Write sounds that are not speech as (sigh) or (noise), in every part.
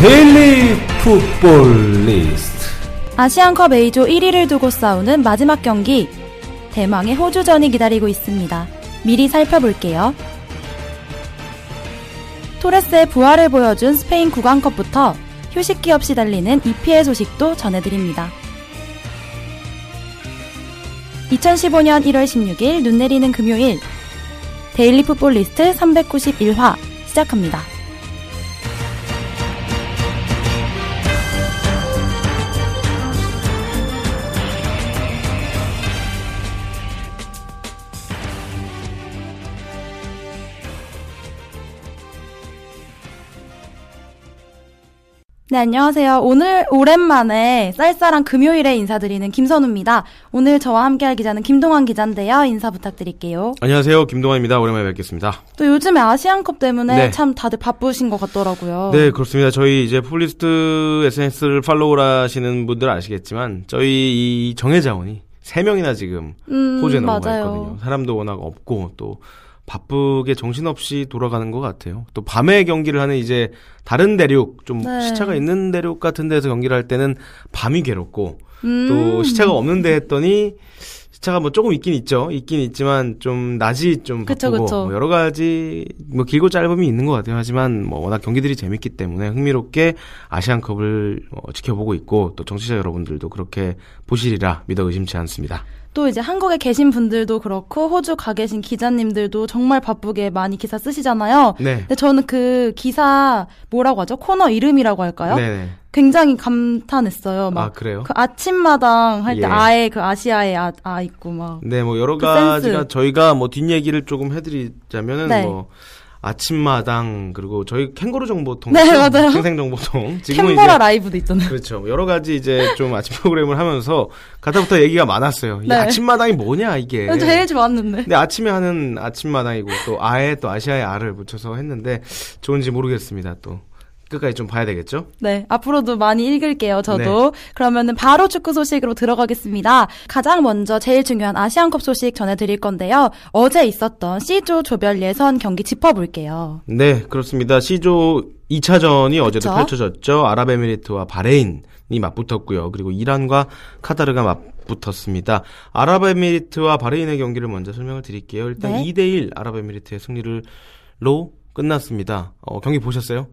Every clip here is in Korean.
데일리 풋볼 리스트 아시안컵 A조 1위를 두고 싸우는 마지막 경기 대망의 호주전이 기다리고 있습니다. 미리 살펴볼게요. 토레스의 부활을 보여준 스페인 국왕컵부터 휴식기 없이 달리는 EPL 소식도 전해드립니다. 2015년 1월 16일 눈 내리는 금요일 데일리 풋볼 리스트 391화 시작합니다. 네, 안녕하세요. 오늘 오랜만에 쌀쌀한 금요일에 인사드리는 김선우입니다. 오늘 저와 함께할 기자는 김동환 기자인데요. 인사 부탁드릴게요. 안녕하세요 김동환입니다 오랜만에 뵙겠습니다 또 요즘에 아시안컵 때문에 네. 참 다들 바쁘신 것 같더라고요. 네 그렇습니다 저희 이제 풋볼리스트 SNS를 follow 하시는 분들 아시겠지만 저희 이 정예 자원이 3명이나 지금 음, 호주에 넘어가 맞아요. 있거든요 사람도 워낙 없고 또 바쁘게 정신없이 돌아가는 것 같아요 또 밤에 경기를 하는 이제 다른 대륙 좀 네. 시차가 있는 대륙 같은 데서 경기를 할 때는 밤이 괴롭고 음. 또 시차가 없는데 했더니 시차가 뭐 조금 있긴 있죠. 있긴 있지만 좀 낮이 좀 그쵸, 바쁘고 그쵸. 뭐 여러 가지 뭐 길고 짧음이 있는 것 같아요. 하지만 뭐 워낙 경기들이 재밌기 때문에 흥미롭게 아시안컵을 어, 지켜보고 있고 또 정치자 여러분들도 그렇게 보시리라 믿어 의심치 않습니다. 또 이제 한국에 계신 분들도 그렇고 호주 가 계신 기자님들도 정말 바쁘게 많이 기사 쓰시잖아요. 네. 근데 저는 그 기사 뭐라고 하죠? 코너 이름이라고 할까요? 네네. 굉장히 감탄했어요. 막 아 그래요? 그 아침마당 할때 예. 아예 그 아시아의 아, 아 있고 막. 네, 뭐 여러 그 가지가 센스. 저희가 뭐 뒷얘기를 조금 해드리자면은 네. 뭐 아침마당 그리고 저희 캥거루 정보통, 네, 맞아요. 생생 정보통 이제 라이브도 있잖아요. 그렇죠. 여러 가지 이제 좀 아침 프로그램을 하면서 가다부터 얘기가 많았어요. 이 네. 아침마당이 뭐냐 이게. 제일 좋았는데. 근데 아침에 하는 아침마당이고 또 아에 또 아시아의 아를 붙여서 했는데 좋은지 모르겠습니다. 또 끝까지 좀 봐야 되겠죠. 네, 앞으로도 많이 읽을게요, 저도. 그러면은 바로 축구 소식으로 들어가겠습니다. 가장 먼저 제일 중요한 아시안컵 소식 전해드릴 건데요. 어제 있었던 C조 조별 예선 경기 짚어볼게요. 네, 그렇습니다. C조 2차전이 어제도 그쵸? 펼쳐졌죠. 아랍에미리트와 바레인이 맞붙었고요. 그리고 이란과 카타르가 맞붙었습니다. 아랍에미리트와 바레인의 경기를 먼저 설명을 드릴게요. 일단 네. 2대1 아랍에미리트의 승리를로 끝났습니다. 어, 경기 보셨어요?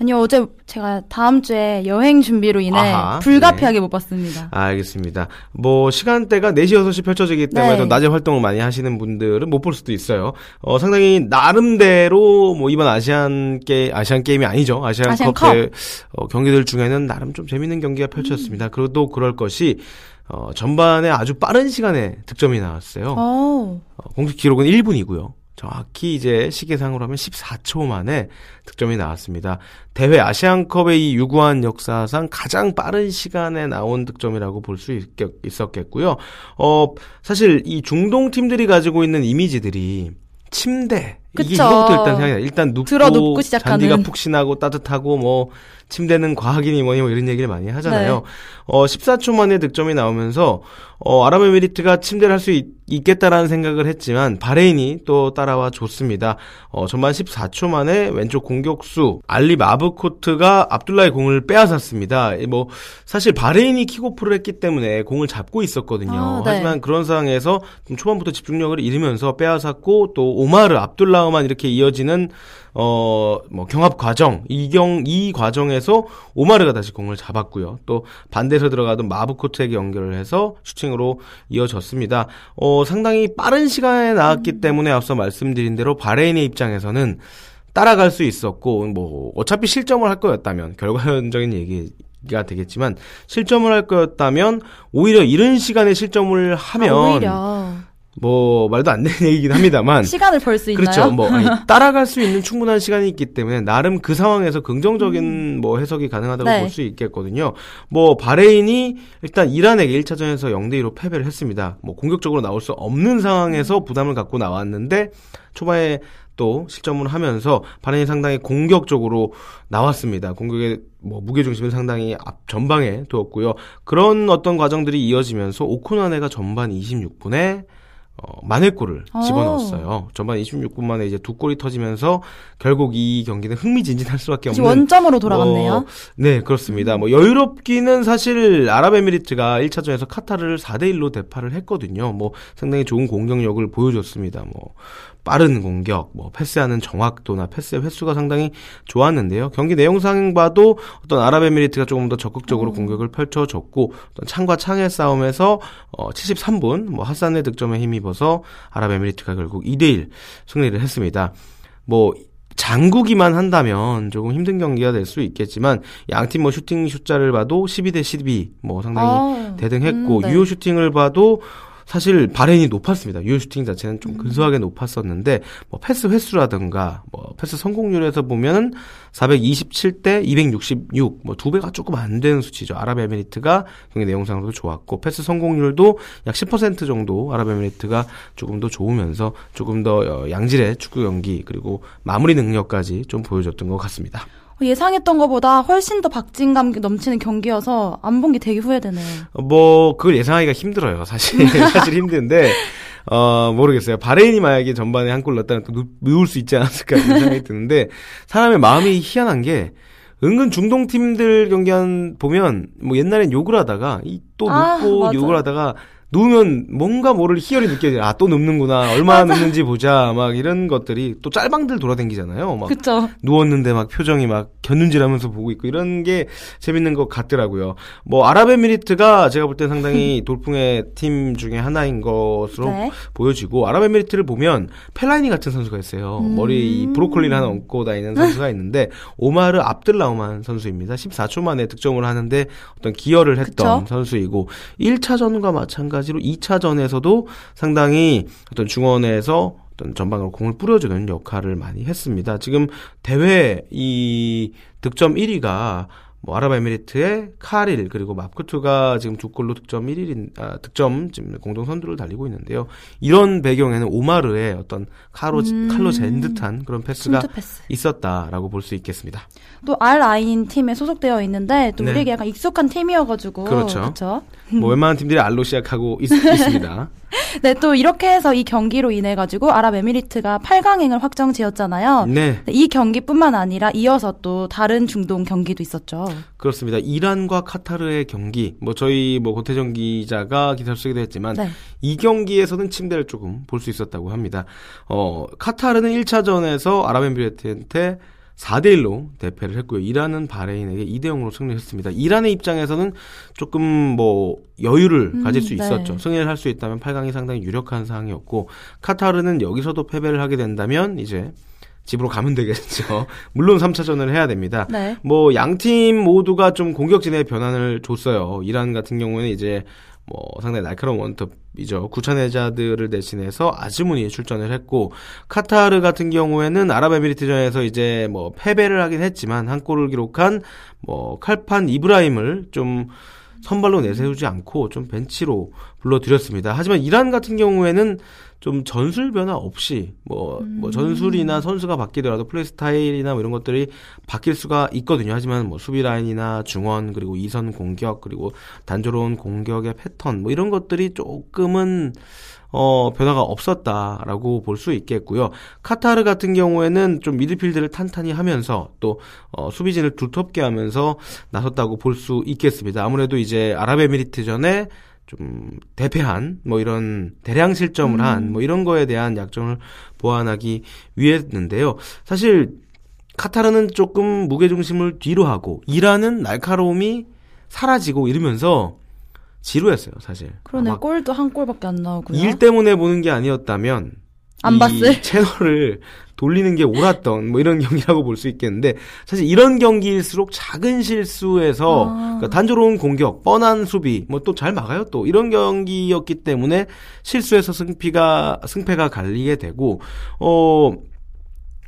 아니요, 어제 제가 다음 주에 여행 준비로 인해 아하, 불가피하게 못 봤습니다. 아, 알겠습니다. 뭐 시간대가 4시 6시 펼쳐지기 때문에 네. 또 낮에 활동을 많이 하시는 분들은 못 볼 수도 있어요. 어, 상당히 나름대로 뭐 이번 아시안 게 아시안 게임이 아니죠. 아시안컵 아시안컵. 대 어, 경기들 중에는 나름 좀 재밌는 경기가 펼쳐졌습니다. 음. 그리고 또 그럴 것이 어, 전반에 아주 빠른 시간에 득점이 나왔어요. 어, 어, 공식 기록은 1분이고요. 정확히 이제 시계상으로 하면 14초 만에 득점이 나왔습니다. 대회 아시안컵의 이 유구한 역사상 가장 빠른 시간에 나온 득점이라고 볼 수 있었겠고요. 어, 사실 이 중동 팀들이 가지고 있는 이미지들이 침대 이게 그쵸. 이거부터 일단 생각이 나요. 일단 눕고, 들어 눕고 시작하는. 잔디가 푹신하고 따뜻하고 뭐 침대는 과학이니 뭐니 뭐 이런 얘기를 많이 하잖아요. 네. 어 14초 만에 득점이 나오면서 어 아랍에미리트가 침대를 할 수 있겠다라는 생각을 했지만 바레인이 또 따라와 줬습니다. 어 전반 14초 만에 왼쪽 공격수 알리 마브코트가 압둘라의 공을 빼앗았습니다. 이뭐 사실 바레인이 킥오프를 했기 때문에 공을 잡고 있었거든요. 아, 네. 하지만 그런 상황에서 좀 초반부터 집중력을 잃으면서 빼앗았고 또 오마르 압둘라만 이렇게 이어지는 어, 뭐, 경합 과정, 이경, 이 과정에서 오마르가 다시 공을 잡았고요. 또 반대에서 들어가던 마브코트에게 연결을 해서 슈팅으로 이어졌습니다. 어, 상당히 빠른 시간에 나왔기 때문에 앞서 말씀드린 대로 바레인의 입장에서는 따라갈 수 있었고, 뭐, 어차피 실점을 할 거였다면, 결과론적인 얘기, 가 되겠지만 실점을 할 거였다면 오히려 이른 시간에 실점을 하면 아, 뭐 말도 안 되는 (laughs) 얘기긴 합니다만 시간을 벌 수 있나요? 그렇죠. 뭐 아니, (laughs) 따라갈 수 있는 충분한 시간이 있기 때문에 나름 그 상황에서 긍정적인 뭐 해석이 가능하다고 음. 네. 볼수 있겠거든요. 뭐 바레인이 일단 이란에게 1차전에서 0대 2로 패배를 했습니다. 뭐 공격적으로 나올 수 없는 음. 상황에서 부담을 갖고 나왔는데 초반에 또 실점을 하면서 바레인이 상당히 공격적으로 나왔습니다. 공격의 뭐 무게 중심을 상당히 앞 전방에 두었고요. 그런 어떤 과정들이 이어지면서 오코나네가 전반 26분에 어, 만회골을 오. 집어넣었어요. 전반 26분 만에 이제 두 골이 터지면서 결국 이 경기는 흥미진진할 수밖에 없는 원점으로 돌아갔네요. 뭐, 네, 그렇습니다. 뭐 여유롭기는 사실 아랍에미리트가 1차전에서 카타르를 4대 1로 대파를 했거든요. 뭐 상당히 좋은 공격력을 보여줬습니다. 뭐 빠른 공격, 뭐 패스하는 정확도나 패스의 횟수가 상당히 좋았는데요. 경기 내용상 봐도 어떤 아랍에미리트가 조금 더 적극적으로 공격을 펼쳐줬고 어떤 창과 창의 싸움에서 어 73분 뭐 하산의 득점에 힘입어서 아랍에미리트가 결국 2대 1 승리를 했습니다. 뭐 장구기만 한다면 조금 힘든 경기가 될 수 있겠지만 양팀 뭐 슈팅 숫자를 봐도 12대 12 뭐 상당히 아, 대등했고 음, 네. 유효 슈팅을 봐도 사실 바레인이 높았습니다. 유효 슈팅 자체는 좀 근소하게 높았었는데 뭐 패스 횟수라든가 뭐 패스 성공률에서 보면은 427대 266 뭐 두 배가 조금 안 되는 수치죠. 아랍에미리트가 경기 내용상으로도 좋았고 패스 성공률도 약 10% 정도 아랍에미리트가 조금 더 좋으면서 조금 더 어, 양질의 축구 경기 그리고 마무리 능력까지 좀 보여줬던 것 같습니다. 어, 예상했던 것보다 훨씬 더 박진감 넘치는 경기여서 안 본 게 되게 후회되네요. 뭐 그걸 예상하기가 힘들어요. 사실 (laughs) 사실 힘든데 어 모르겠어요. 바레인이 만약에 전반에 한 골 넣었다면 또 누- 누울 수 있지 않았을까 이런 생각이 드는데 사람의 마음이 희한한 게 은근 중동 팀들 경기한 보면 뭐 옛날엔 욕을 하다가 이또 아, 눕고 맞아. 욕을 하다가 누우면 뭔가 모를 희열이 느껴져요. 아, 또 눕는구나. 얼마나 눕는지 보자. 막 이런 것들이 또 짤방들 돌아다니잖아요. 막 그쵸? 누웠는데 막 표정이 막 견눈질 하면서 보고 있고 이런 게 재밌는 것 같더라고요. 뭐 아랍에미리트가 제가 볼 때 상당히 (laughs) 돌풍의 팀 중에 하나인 것으로 네. 보여지고 아랍에미리트를 보면 펠라이니 같은 선수가 있어요. 음. 머리 이 브로콜리를 하나 얹고 다니는 선수가 있는데 (laughs) 오마르 압들라우만 선수입니다. 14초 만에 득점을 하는데 어떤 기여를 했던 그쵸? 선수이고 1차전과 마찬가지 로 2차전에서도 상당히 어떤 중원에서 어떤 전방으로 공을 뿌려주는 역할을 많이 했습니다. 지금 대회 이 득점 1위가 뭐 아랍에미리트의 카릴 그리고 마프투가 지금 두 골로 득점 1위 아, 득점 지금 공동 선두를 달리고 있는데요. 이런 배경에는 오마르의 어떤 카로 음. 칼로 잰 듯한 그런 패스가 패스. 있었다라고 볼 수 있겠습니다. 또 알라인 팀에 소속되어 있는데 또 네. 우리에게 약간 익숙한 팀이어가지고 그렇죠. 뭐 웬만한 팀들이 알로 시작하고 있, 있습니다. (laughs) 네, 또 이렇게 해서 이 경기로 인해 가지고 아랍에미리트가 8강행을 확정지었잖아요. 네. 네, 이 경기뿐만 아니라 이어서 또 다른 중동 경기도 있었죠. 그렇습니다. 이란과 카타르의 경기, 뭐 저희 뭐 고태정 기자가 기사를 쓰기도 했지만 네. 이 경기에서는 침대를 조금 볼 수 있었다고 합니다. 어, 카타르는 1차전에서 아랍에미리트한테 4대 1로 대패를 했고요. 이란은 바레인에게 2대 0으로 승리했습니다. 이란의 입장에서는 조금 뭐 여유를 음, 가질 수 네. 있었죠. 승리를 할 수 있다면 8강이 상당히 유력한 상황이었고 카타르는 여기서도 패배를 하게 된다면 이제 집으로 가면 되겠죠. (laughs) 물론 3차전을 해야 됩니다. 네. 뭐 양 팀 모두가 좀 공격진의 변환을 줬어요. 이란 같은 경우에는 이제 뭐 상당히 날카로운 원톱이죠. 구차네자드를 대신해서 아즈문이 출전을 했고 카타르 같은 경우에는 아랍에미리트전에서 이제 뭐 패배를 하긴 했지만 한 골을 기록한 뭐 칼판 이브라임을 좀 선발로 내세우지 않고 좀 벤치로 불러들였습니다. 하지만 이란 같은 경우에는 좀 전술 변화 없이 뭐, 뭐 전술이나 선수가 바뀌더라도 플레이 스타일이나 뭐 이런 것들이 바뀔 수가 있거든요. 하지만 뭐 수비 라인이나 중원 그리고 이선 공격 그리고 단조로운 공격의 패턴 뭐 이런 것들이 조금은 어, 변화가 없었다라고 볼 수 있겠고요. 카타르 같은 경우에는 좀 미드필드를 탄탄히 하면서 또 어, 수비진을 두텁게 하면서 나섰다고 볼 수 있겠습니다. 아무래도 이제 아랍에미리트 전에 좀 대패한 뭐 이런 대량 실점을 한 뭐 이런 거에 대한 약점을 보완하기 위했는데요. 사실 카타르는 조금 무게 중심을 뒤로 하고 이란은 날카로움이 사라지고 이러면서 지루했어요, 사실. 그러네. 골도 한 골밖에 안 나오고요. 일 때문에 보는 게 아니었다면 안이 봤을? (laughs) 채널을 돌리는 게 옳았던 뭐 이런 (laughs) 경기라고 볼 수 있겠는데 사실 이런 경기일수록 작은 실수에서 아. 그러니까 단조로운 공격, 뻔한 수비 뭐 또 잘 막아요 또 이런 경기였기 때문에 실수에서 승피가 승패가 갈리게 되고 어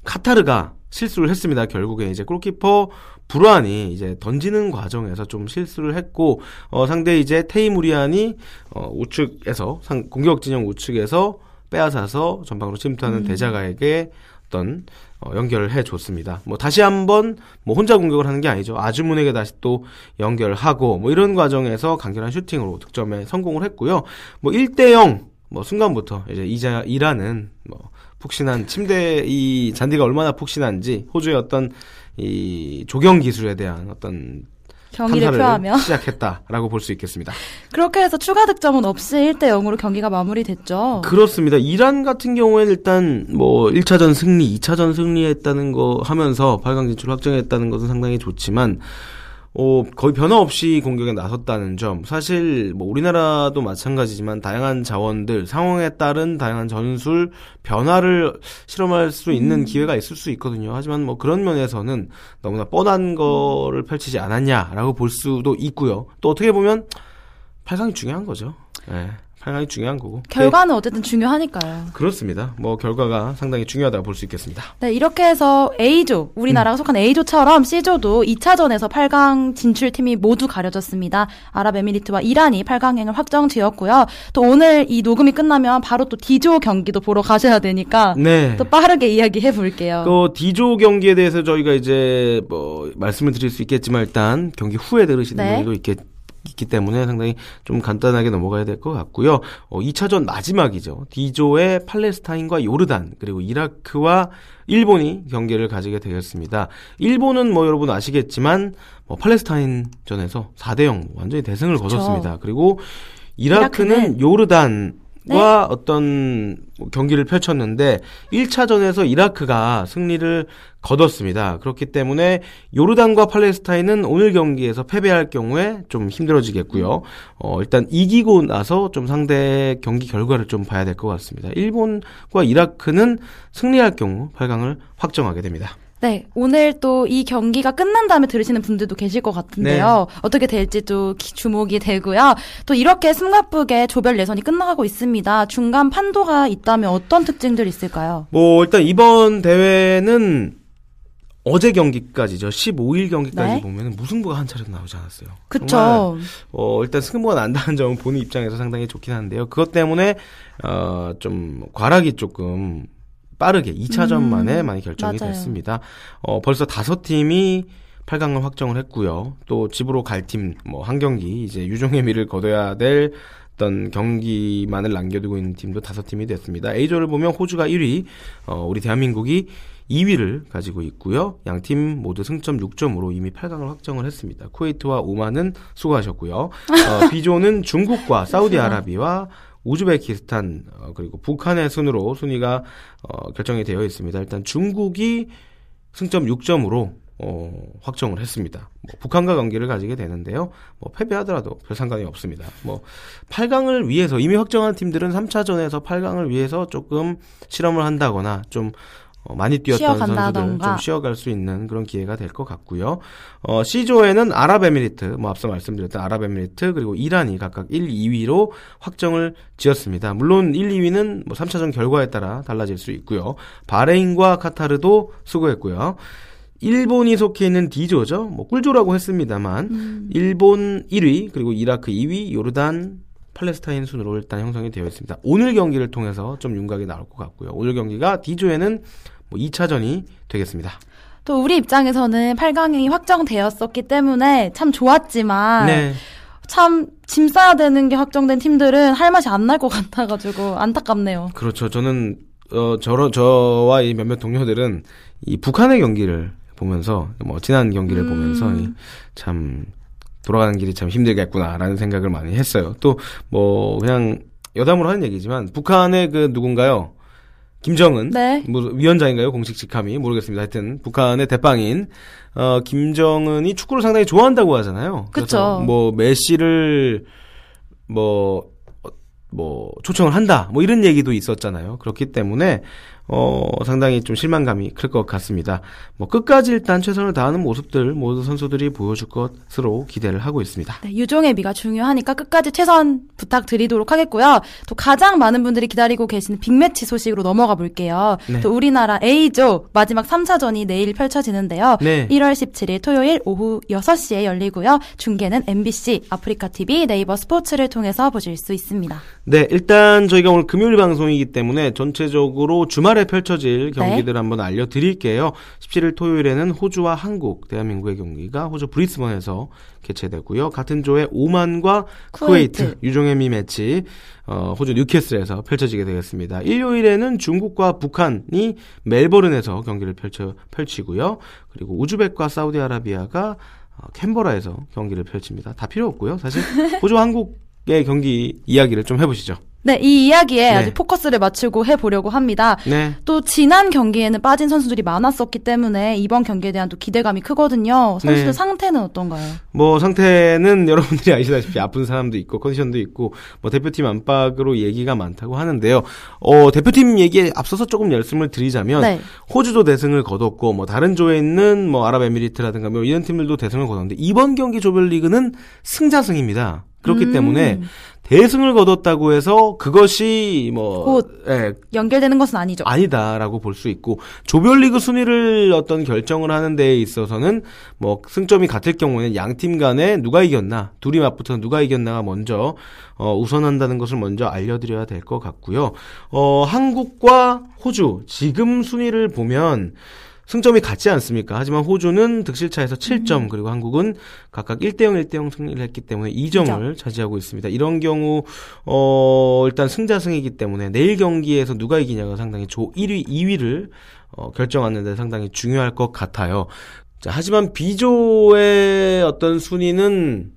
카타르가 실수를 했습니다. 결국에 이제 골키퍼 브루안이 이제 던지는 과정에서 좀 실수를 했고 어 상대 이제 테이무리안이 어 우측에서 상 공격 진영 우측에서 빼앗아서 전방으로 침투하는 대자가에게 어떤 어, 연결을 해 줬습니다. 뭐 다시 한번 뭐 혼자 공격을 하는 게 아니죠. 아주문에게 다시 또 연결하고 뭐 이런 과정에서 간결한 슈팅으로 득점에 성공을 했고요. 뭐 1대 0 뭐 순간부터 이제 이자 이라는 뭐 푹신한 침대 이 잔디가 얼마나 푹신한지 호주의 어떤 이 조경 기술에 대한 어떤 경기를 표하며 (laughs) 시작했다라고 볼 수 있겠습니다. 그렇게 해서 추가 득점은 없이 1대 0으로 경기가 마무리됐죠. 그렇습니다. 이란 같은 경우에는 일단 뭐 1차전 승리, 2차전 승리했다는 거 하면서 8강 진출 확정했다는 것은 상당히 좋지만 어, 거의 변화 없이 공격에 나섰다는 점. 사실 뭐 우리나라도 마찬가지지만 다양한 자원들, 상황에 따른 다양한 전술 변화를 실험할 수 있는 기회가 있을 수 있거든요. 하지만 뭐 그런 면에서는 너무나 뻔한 거를 펼치지 않았냐라고 볼 수도 있고요. 또 어떻게 보면 8강이 중요한 거죠. 예. 8강이 중요한 거고. 결과는 어쨌든 중요하니까요. 네, 그렇습니다. 뭐 결과가 상당히 중요하다고 볼 수 있겠습니다. 네, 이렇게 해서 A조, 우리나라가 속한 A조처럼 C조도 2차전에서 8강 진출 팀이 모두 가려졌습니다. 아랍에미리트와 이란이 8강행을 확정 지었고요. 또 오늘 이 녹음이 끝나면 바로 또 D조 경기도 보러 가셔야 되니까 네. 또 빠르게 이야기해 볼게요. 그 D조 경기에 대해서 저희가 이제 뭐 말씀을 드릴 수 있겠지만 일단 경기 후에 들으시는 네. 분들도 있겠 있기 때문에 상당히 좀 간단하게 넘어가야 될 것 같고요. 어, 2차전 마지막이죠. D조의 팔레스타인과 요르단 그리고 이라크와 일본이 경기를 가지게 되었습니다. 일본은 뭐 여러분 아시겠지만 뭐 팔레스타인전에서 4대 0 완전히 대승을 그쵸. 거뒀습니다. 그리고 이라크는 이라크는 요르단 네. 와 어떤 뭐 경기를 펼쳤는데 1차전에서 이라크가 승리를 거뒀습니다. 그렇기 때문에 요르단과 팔레스타인은 오늘 경기에서 패배할 경우에 좀 힘들어지겠고요. 어, 일단 이기고 나서 좀 상대 경기 결과를 좀 봐야 될 것 같습니다. 일본과 이라크는 승리할 경우 8강을 확정하게 됩니다. 네, 오늘 또 이 경기가 끝난 다음에 들으시는 분들도 계실 것 같은데요. 네. 어떻게 될지도 기- 주목이 되고요. 또 이렇게 숨가쁘게 조별 예선이 끝나가고 있습니다. 중간 판도가 있다면 어떤 특징들이 있을까요? 뭐 일단 이번 대회는 어제 경기까지죠. 15일 경기까지 네. 보면 무승부가 한 차례도 나오지 않았어요. 그쵸. 어, 일단 승부가 난다는 점은 보는 입장에서 상당히 좋긴 한데요. 그것 때문에, 어, 좀, 과락이 조금 빠르게 2차전 음, 만에 많이 결정이 맞아요. 됐습니다. 어, 벌써 다섯 팀이 8강을 확정을 했고요. 또 집으로 갈 팀, 뭐, 한 경기, 이제 유종의 미를 거둬야 될 어떤 경기만을 남겨두고 있는 팀도 다섯 팀이 됐습니다. A조를 보면 호주가 1위, 어, 우리 대한민국이 2위를 가지고 있고요. 양 팀 모두 승점 6점으로 이미 8강을 확정을 했습니다. 쿠웨이트와 오만은 수고하셨고요. 어, (laughs) B조는 중국과 사우디아라비아, 우즈베키스탄 어, 그리고 북한의 순으로 순위가 어, 결정이 되어 있습니다. 일단 중국이 승점 6점으로 어, 확정을 했습니다. 뭐, 북한과 경기를 가지게 되는데요. 뭐 패배하더라도 별 상관이 없습니다. 뭐 8강을 위해서 이미 확정한 팀들은 3차전에서 8강을 위해서 조금 실험을 한다거나 좀 어, 많이 뛰었던 선수들. 좀 쉬어갈 수 있는 그런 기회가 될 것 같고요. 어, C조에는 아랍에미리트, 뭐 앞서 말씀드렸던 아랍에미리트 그리고 이란이 각각 1, 2위로 확정을 지었습니다. 물론 1, 2위는 뭐 3차전 결과에 따라 달라질 수 있고요. 바레인과 카타르도 수고했고요. 일본이 속해 있는 D조죠. 뭐 꿀조라고 했습니다만 음. 일본 1위 그리고 이라크 2위, 요르단 팔레스타인 순으로 일단 형성이 되어 있습니다. 오늘 경기를 통해서 좀 윤곽이 나올 것 같고요. 오늘 경기가 D조에는 뭐 2차전이 되겠습니다. 또 우리 입장에서는 8강이 확정되었었기 때문에 참 좋았지만 네. 참짐 싸야 되는 게 확정된 팀들은 할 맛이 안 날 것 같아가지고 안타깝네요. 그렇죠. 저는 어 저러 저와 이 몇몇 동료들은 이 북한의 경기를 보면서 뭐 지난 경기를 음. 보면서 이참 돌아가는 길이 참 힘들겠구나라는 생각을 많이 했어요. 또 뭐 그냥 여담으로 하는 얘기지만 북한의 그 누군가요? 김정은 네. 뭐 위원장인가요? 공식 직함이 모르겠습니다. 하여튼 북한의 대빵인 어 김정은이 축구를 상당히 좋아한다고 하잖아요. 그쵸. 뭐 메시를 뭐 어, 뭐 초청을 한다. 뭐 이런 얘기도 있었잖아요. 그렇기 때문에 어 상당히 좀 실망감이 클 것 같습니다. 뭐 끝까지 일단 최선을 다하는 모습들 모두 선수들이 보여줄 것으로 기대를 하고 있습니다. 네, 유종의 미가 중요하니까 끝까지 최선 부탁드리도록 하겠고요. 또 가장 많은 분들이 기다리고 계시는 빅매치 소식으로 넘어가 볼게요. 네. 또 우리나라 A조 마지막 3차전이 내일 펼쳐지는데요. 네. 1월 17일 토요일 오후 6시에 열리고요. 중계는 MBC, 아프리카 TV, 네이버 스포츠를 통해서 보실 수 있습니다. 네, 일단 저희가 오늘 금요일 방송이기 때문에 전체적으로 주말에 펼쳐질 경기들 한번 알려드릴게요. 17일 토요일에는 호주와 한국, 대한민국의 경기가 호주 브리스번에서 개최되고요. 같은 조에 오만과 쿠웨이트, 쿠웨이트. 유종의 미 매치, 어, 호주 뉴캐슬에서 펼쳐지게 되겠습니다. 일요일에는 중국과 북한이 멜버른에서 경기를 펼쳐, 펼치고요. 그리고 우즈벡과 사우디아라비아가 어, 캔버라에서 경기를 펼칩니다. 다 필요 없고요. 사실 (laughs) 호주와 한국의 경기 이야기를 좀 해보시죠. 네, 이 이야기에 네. 아주 포커스를 맞추고 해보려고 합니다. 네. 또 지난 경기에는 빠진 선수들이 많았었기 때문에 이번 경기에 대한 또 기대감이 크거든요. 선수들 네. 상태는 어떤가요? 뭐 상태는 (laughs) 여러분들이 아시다시피 아픈 사람도 있고 컨디션도 있고 뭐 대표팀 안팎으로 얘기가 많다고 하는데요. 어 대표팀 얘기에 앞서서 조금 말씀을 드리자면 네. 호주도 대승을 거뒀고 뭐 다른 조에 있는 뭐 아랍에미리트라든가 뭐 이런 팀들도 대승을 거뒀는데 이번 경기 조별리그는 승자승입니다. 그렇기 음. 때문에 대승을 거뒀다고 해서 그것이 뭐 곧. 예, 연결되는 것은 아니죠. 아니다라고 볼 수 있고 조별리그 순위를 어떤 결정을 하는 데에 있어서는 뭐 승점이 같을 경우에는 양 팀 간에 누가 이겼나 둘이 맞붙어서 누가 이겼나가 먼저 어, 우선한다는 것을 먼저 알려드려야 될 것 같고요. 어, 한국과 호주 지금 순위를 보면 승점이 같지 않습니까? 하지만 호주는 득실차에서 7점, 그리고 한국은 각각 1대 0, 1대 0 승리를 했기 때문에 2점을 차지하고 있습니다. 이런 경우, 어, 일단 승자승이기 때문에 내일 경기에서 누가 이기냐가 상당히 조 1위, 2위를 어, 결정하는 데 상당히 중요할 것 같아요. 자, 하지만 B조의 어떤 순위는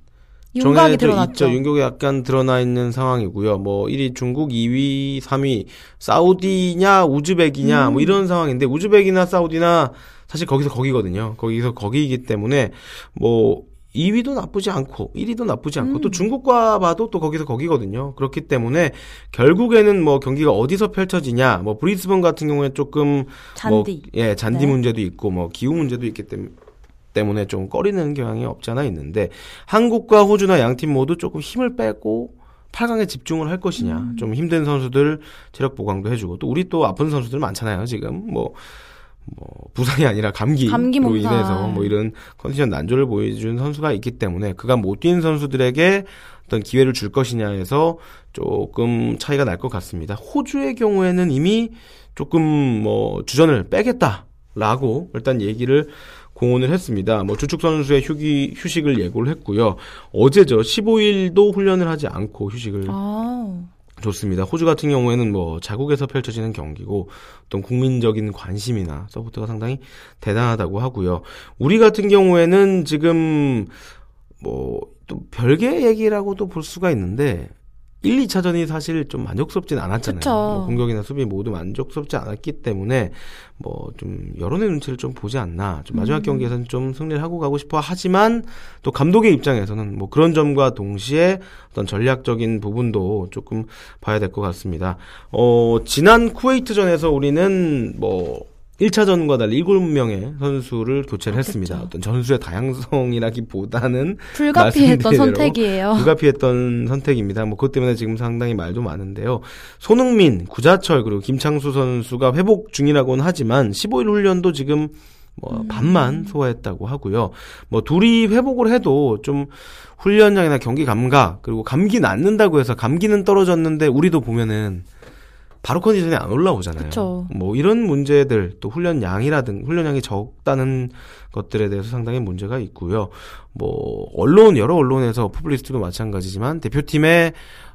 윤곽이 드러났죠. 있죠. 윤곽이 약간 드러나 있는 상황이고요. 뭐 1위 중국, 2위, 3위 사우디냐 우즈벡이냐 음. 뭐 이런 상황인데 우즈벡이나 사우디나 사실 거기서 거기거든요. 거기서 거기이기 때문에 뭐 2위도 나쁘지 않고 1위도 나쁘지 않고 음. 또 중국과 봐도 또 거기서 거기거든요. 그렇기 때문에 결국에는 뭐 경기가 어디서 펼쳐지냐 뭐 브리스번 같은 경우에 조금 잔디. 뭐, 예, 잔디 네. 문제도 있고 뭐 기후 문제도 있기 때문에 때문에 좀 꺼리는 경향이 없지 않아 있는데 한국과 호주나 양 팀 모두 조금 힘을 빼고 8강에 집중을 할 것이냐. 음. 좀 힘든 선수들 체력 보강도 해주고 또 우리 또 아픈 선수들 많잖아요. 지금 뭐. 뭐 부상이 아니라 감기로 감기. 인해서 뭐 이런 컨디션 난조를 보여준 선수가 있기 때문에 그가 못뛴 선수들에게 어떤 기회를 줄 것이냐에서 조금 차이가 날 것 같습니다. 호주의 경우에는 이미 조금 뭐 주전을 빼겠다라고 일단 얘기를 공언을 했습니다. 뭐 주축 선수의 휴기 휴식을 예고를 했고요. 어제죠. 15일도 훈련을 하지 않고 휴식을 아, 줬습니다. 호주 같은 경우에는 뭐 자국에서 펼쳐지는 경기고 어떤 국민적인 관심이나 서포트가 상당히 대단하다고 하고요. 우리 같은 경우에는 지금 뭐 또 별개 얘기라고도 볼 수가 있는데 1, 2차전이 사실 좀 만족스럽진 않았잖아요. 뭐 공격이나 수비 모두 만족스럽지 않았기 때문에 뭐 좀 여론의 눈치를 좀 보지 않나. 좀 마지막 음. 경기에서는 좀 승리를 하고 가고 싶어 하지만 또 감독의 입장에서는 뭐 그런 점과 동시에 어떤 전략적인 부분도 조금 봐야 될 것 같습니다. 어, 지난 쿠웨이트전에서 우리는 뭐 1차전과 달리 7명의 선수를 교체를 했습니다. 어떤 전술의 다양성이라기보다는 불가피했던 선택이에요. 불가피했던 선택입니다. 뭐 그것 때문에 지금 상당히 말도 많은데요. 손흥민, 구자철 그리고 김창수 선수가 회복 중이라고는 하지만 15일 훈련도 지금 뭐 음. 반만 소화했다고 하고요. 뭐 둘이 회복을 해도 좀 훈련량이나 경기 감각 그리고 감기 낫는다고 해서 감기는 떨어졌는데 우리도 보면은 바로 컨디션이 안 올라오잖아요. 그쵸. 뭐 이런 문제들 또 훈련량이라든 훈련량이 적다는 것들에 대해서 상당히 문제가 있고요. 뭐 언론 여러 언론에서 푸블리스트도 마찬가지지만 대표팀의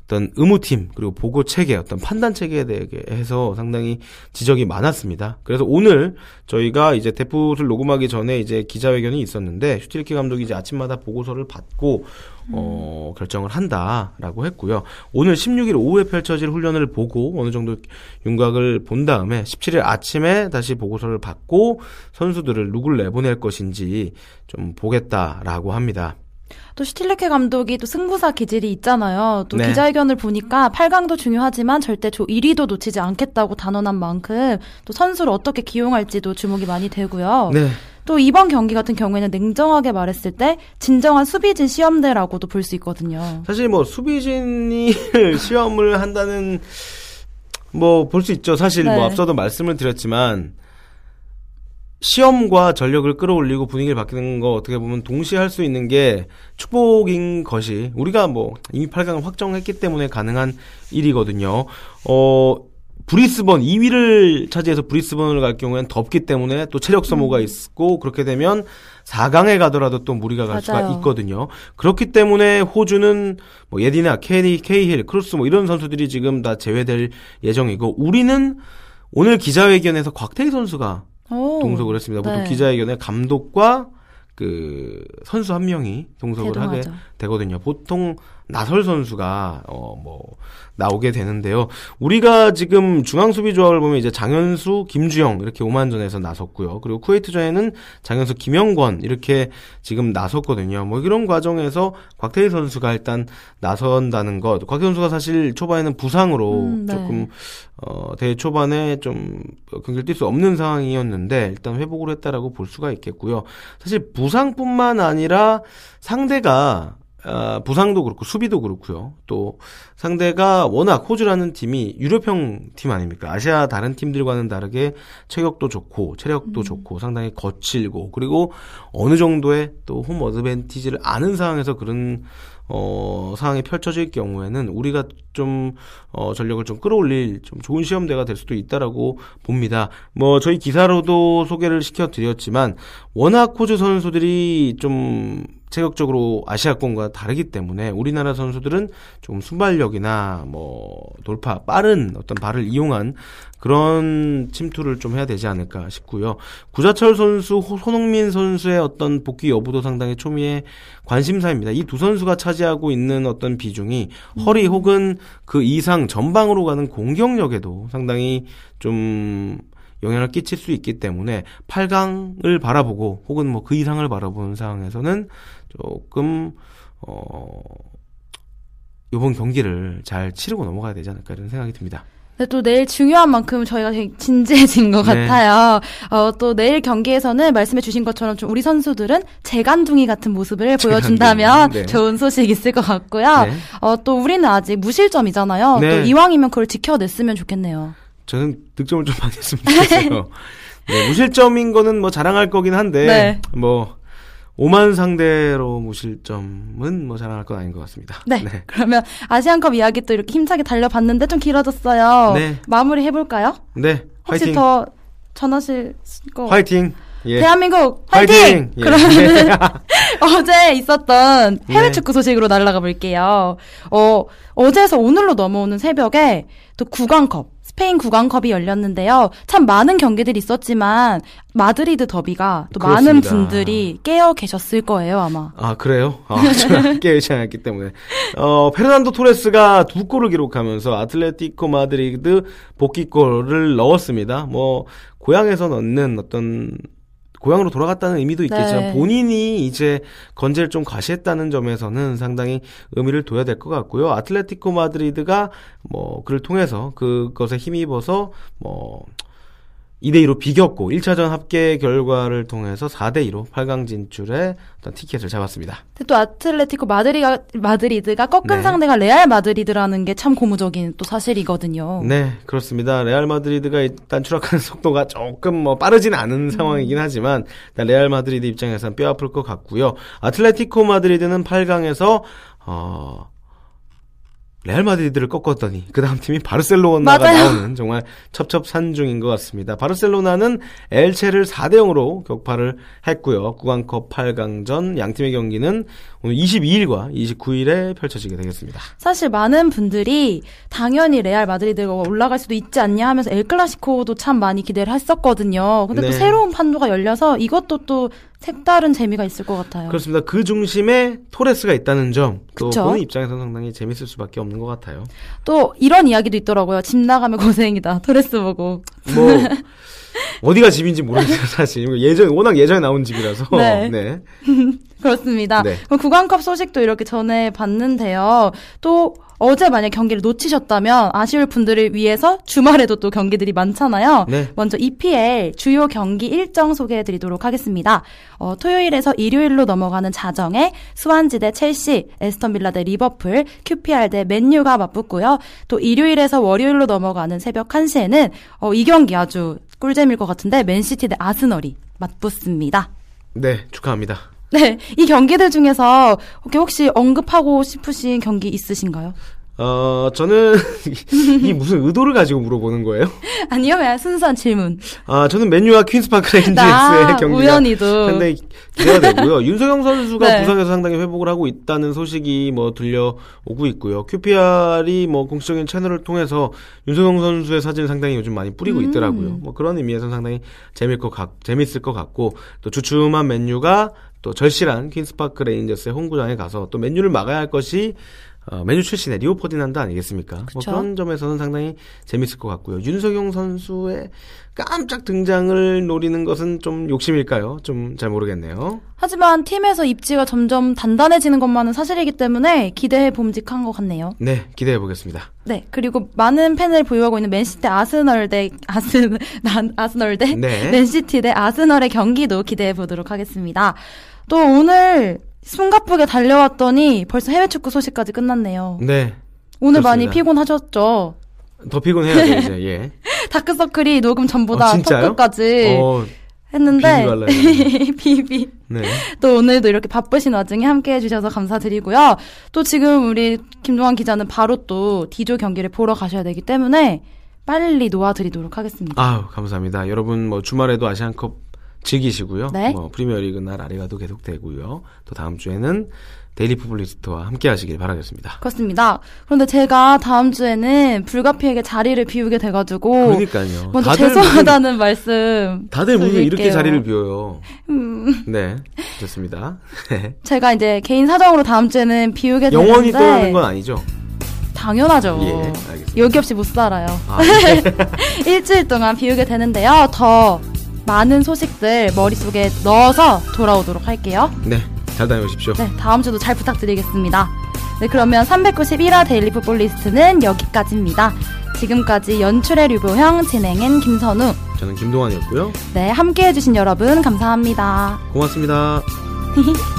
어떤 의무팀 그리고 보고 체계 어떤 판단 체계에 대해서 상당히 지적이 많았습니다. 그래서 오늘 저희가 이제 대풋을 녹음하기 전에 이제 기자회견이 있었는데 슈틸키 감독이 이제 아침마다 보고서를 받고 어, 결정을 한다라고 했고요. 오늘 16일 오후에 펼쳐질 훈련을 보고 어느 정도 윤곽을 본 다음에 17일 아침에 다시 보고서를 받고 선수들을 누굴 내보낼 것인지 좀 보겠다라고 합니다. 또 슈틸레케 감독이 또 승부사 기질이 있잖아요. 또 네. 기자회견을 보니까 8강도 중요하지만 절대 조 1위도 놓치지 않겠다고 단언한 만큼 또 선수를 어떻게 기용할지도 주목이 많이 되고요. 네. 또 이번 경기 같은 경우에는 냉정하게 말했을 때 진정한 수비진 시험대라고도 볼 수 있거든요. 사실 뭐 수비진이 (laughs) 시험을 한다는 뭐 볼 수 있죠. 사실 네. 뭐 앞서도 말씀을 드렸지만 시험과 전력을 끌어올리고 분위기를 바뀌는 거 어떻게 보면 동시에 할 수 있는 게 축복인 것이 우리가 뭐 이미 8강을 확정했기 때문에 가능한 일이거든요. 어 브리스번 2위를 차지해서 브리스번을 갈 경우에는 덥기 때문에 또 체력 소모가 있고 그렇게 되면 4강에 가더라도 또 무리가 갈 수가 맞아요. 있거든요. 그렇기 때문에 호주는 뭐 예디낙이나 케이힐, 크루스 뭐 이런 선수들이 지금 다 제외될 예정이고 우리는 오늘 기자회견에서 곽태휘 선수가 오. 동석을 했습니다. 보통 네. 기자회견에 감독과 그 선수 한 명이 동석을 하게 대동하죠. 되거든요. 보통 나설 선수가 어 뭐 나오게 되는데요. 우리가 지금 중앙 수비 조합을 보면 이제 장현수, 김주영 이렇게 오만전에서 나섰고요. 그리고 쿠웨이트전에는 장현수, 김영권 이렇게 지금 나섰거든요. 뭐 이런 과정에서 곽태희 선수가 일단 나선다는 것. 곽태희 선수가 사실 초반에는 부상으로 음, 네. 조금 어 대회 초반에 좀 경기를 뛸 수 없는 상황이었는데 일단 회복을 했다라고 볼 수가 있겠고요. 사실 부상뿐만 아니라 상대가 아, 부상도 그렇고 수비도 그렇고요. 또 상대가 워낙 호주라는 팀이 유럽형 팀 아닙니까? 아시아 다른 팀들과는 다르게 체격도 좋고 체력도 좋고 상당히 거칠고 그리고 어느 정도의 또 홈 어드밴티지를 아는 상황에서 그런 어, 상황이 펼쳐질 경우에는 우리가 좀, 어, 전력을 좀 끌어올릴 좀 좋은 시험대가 될 수도 있다라고 봅니다. 뭐, 저희 기사로도 소개를 시켜 드렸지만, 워낙 호주 선수들이 좀 체격적으로 아시아권과 다르기 때문에 우리나라 선수들은 좀 순발력이나 뭐, 돌파, 빠른 어떤 발을 이용한 그런 침투를 좀 해야 되지 않을까 싶고요. 구자철 선수, 호- 손흥민 선수의 어떤 복귀 여부도 상당히 초미의 관심사입니다. 이 두 선수가 차지하고 있는 어떤 비중이 허리 혹은 그 이상 전방으로 가는 공격력에도 상당히 좀 영향을 끼칠 수 있기 때문에 8강을 바라보고 혹은 뭐 그 이상을 바라보는 상황에서는 조금 어 이번 경기를 잘 치르고 넘어가야 되지 않을까 이런 생각이 듭니다. 근데 또 내일 중요한 만큼 저희가 되게 진지해진 것 네. 같아요. 어, 또 내일 경기에서는 말씀해 주신 것처럼 좀 우리 선수들은 재간둥이 같은 모습을 보여준다면 네. 좋은 소식 있을 것 같고요. 네. 어, 또 우리는 아직 무실점이잖아요. 네. 또 이왕이면 그걸 지켜냈으면 좋겠네요. 저는 득점을 좀 많이 했으면 좋겠어요. (laughs) 네, 무실점인 거는 뭐 자랑할 거긴 한데 네. 뭐 오만 상대로 무실점은 뭐 자랑할 건 아닌 것 같습니다. 네. 그러면 아시안컵 이야기 또 이렇게 힘차게 달려봤는데 좀 길어졌어요. 네. 마무리 해볼까요? 네, 혹시 화이팅. 더 전하실 거? 화이팅. 예. 대한민국 화이팅! 화이팅! 예. 그러면 (laughs) 어제 있었던 해외 네. 축구 소식으로 날아가 볼게요. 어, 어제에서 오늘로 넘어오는 새벽에 또 국왕컵, 스페인 국왕컵이 열렸는데요. 참 많은 경기들이 있었지만 마드리드 더비가 또 많은 그렇습니다. 분들이 깨어 계셨을 거예요, 아마. 아 그래요? 아, (laughs) 깨우지 않았기 때문에 어 페르난도 토레스가 두 골을 기록하면서 아틀레티코 마드리드 복귀골을 넣었습니다. 뭐 고향에서 넣는 어떤 고향으로 돌아갔다는 의미도 있겠지만 네. 본인이 이제 건재를 좀 과시했다는 점에서는 상당히 의미를 둬야 될 것 같고요. 아틀레티코 마드리드가 뭐 그를 통해서 그것에 힘입어서 뭐 2대2로 비겼고 1차전 합계 결과를 통해서 4대2로 8강 진출에 어떤 티켓을 잡았습니다. 또 아틀레티코 마드리가, 마드리드가 꺾은 네. 상대가 레알 마드리드라는 게 참 고무적인 또 사실이거든요. 네, 그렇습니다. 레알 마드리드가 일단 추락하는 (laughs) 속도가 조금 뭐 빠르진 않은 상황이긴 하지만 일단 레알 마드리드 입장에서는 뼈 아플 것 같고요. 아틀레티코 마드리드는 8강에서 어 레알 마드리드를 꺾었더니 그 다음 팀이 바르셀로나가 맞아요. 나오는 정말 첩첩산중인 것 같습니다. 바르셀로나는 엘체를 4대 0으로 격파를 했고요. 국왕컵 8강전 양 팀의 경기는 오늘 22일과 29일에 펼쳐지게 되겠습니다. 사실 많은 분들이 당연히 레알 마드리드가 올라갈 수도 있지 않냐 하면서 엘 클라시코도 참 많이 기대를 했었거든요. 근데 네. 또 새로운 판도가 열려서 이것도 또 색다른 재미가 있을 것 같아요. 그렇습니다. 그 중심에 토레스가 있다는 점, 또 그쵸. 보는 입장에서는 상당히 재밌을 수밖에 없는 것 같아요. 또 이런 이야기도 있더라고요. 집 나가면 (laughs) 고생이다. 토레스 보고. 뭐 어디가 집인지 모르겠어요, (laughs) 사실. 예전, 워낙 예전에 나온 집이라서. 네. (laughs) 네. (laughs) 그렇습니다. 네. 그럼 구강컵 소식도 이렇게 전해 봤는데요. 또 어제 만약 경기를 놓치셨다면 아쉬울 분들을 위해서 주말에도 또 경기들이 많잖아요. 네. 먼저 EPL 주요 경기 일정 소개해 드리도록 하겠습니다. 어, 토요일에서 일요일로 넘어가는 자정에 스완지 대 첼시, 에스턴 빌라 대 리버풀, QPR 대 맨유가 맞붙고요. 또 일요일에서 월요일로 넘어가는 새벽 1시에는 어, 이 경기 아주 꿀잼일 것 같은데 맨시티 대 아스널이 맞붙습니다. 네, 축하합니다. 네, 이 경기들 중에서 혹시 언급하고 싶으신 경기 있으신가요? 어, 저는, (laughs) 이 무슨 의도를 가지고 물어보는 거예요? (laughs) 아니요, 그냥 순수한 질문. 아, 저는 맨유와 퀸스파크 레인저스의 (laughs) 나 경기가 우연히도. 상당히 기대가 되고요. 윤석영 선수가 네. 부상에서 상당히 회복을 하고 있다는 소식이 뭐 들려오고 있고요. QPR이 뭐 공식적인 채널을 통해서 윤석영 선수의 사진을 상당히 요즘 많이 뿌리고 음. 있더라고요. 뭐 그런 의미에서 상당히 재미있을 것 같, 재밌을 것 같고 또 주춤한 맨유가 또 절실한 퀸스파크 레인저스의 홈구장에 가서 또 맨유를 막아야 할 것이 어, 맨유 출신의 리오 퍼디난드 아니겠습니까? 뭐. 그런 점에서는 상당히 재밌을 것 같고요. 윤석영 선수의 깜짝 등장을 노리는 것은 좀 욕심일까요? 좀 잘 모르겠네요. 하지만 팀에서 입지가 점점 단단해지는 것만은 사실이기 때문에 기대해 봄직한 것 같네요. 네, 기대해 보겠습니다. 네, 그리고 많은 팬을 보유하고 있는 맨시티 대 아스널 대 아스 난 아스널 대 네. 맨시티 대 아스널의 경기도 기대해 보도록 하겠습니다. 또 오늘 숨가쁘게 달려왔더니 벌써 해외 축구 소식까지 끝났네요. 네. 오늘 그렇습니다. 많이 피곤하셨죠? 더 피곤해야죠, 이제, 예. (laughs) 다크서클이 녹음 전보다 어, 진짜요? 토크까지 어, 했는데 (laughs) 비비 네. 또 오늘도 이렇게 바쁘신 와중에 함께 해주셔서 감사드리고요. 또 지금 우리 김동환 기자는 바로 또 D조 경기를 보러 가셔야 되기 때문에 빨리 놓아드리도록 하겠습니다. 아유, 감사합니다. 여러분, 뭐, 주말에도 아시안컵 즐기시고요. 네. 뭐, 프리미어리그 날 아리가도 계속되고요. 또 다음 주에는 데일리 풋볼리스트와 함께 하시길 바라겠습니다. 그렇습니다. 그런데 제가 다음 주에는 불가피하게 자리를 비우게 돼가지고 그러니까요. 먼저 죄송하다는 말씀 무슨, 다들 무슨 이렇게. 자리를 비워요. 음, 네. 좋습니다. (laughs) 네. 제가 이제 개인 사정으로 다음 주에는 비우게 되는데 영원히 떠나는 건 아니죠? 당연하죠. 예, 알겠습니다. 여기 없이 못 살아요. 아, 네. (laughs) 일주일 동안 비우게 되는데요. 더 많은 소식들 머릿속에 넣어서 돌아오도록 할게요. 네. 잘 다녀오십시오. 네, 다음 주도 잘 부탁드리겠습니다. 네, 그러면 391화 데일리 풋볼 리스트는 여기까지입니다. 지금까지 연출의 류보형, 진행은 김선우. 저는 김동환이었고요. 네, 함께 해주신 여러분 감사합니다. 고맙습니다. (laughs)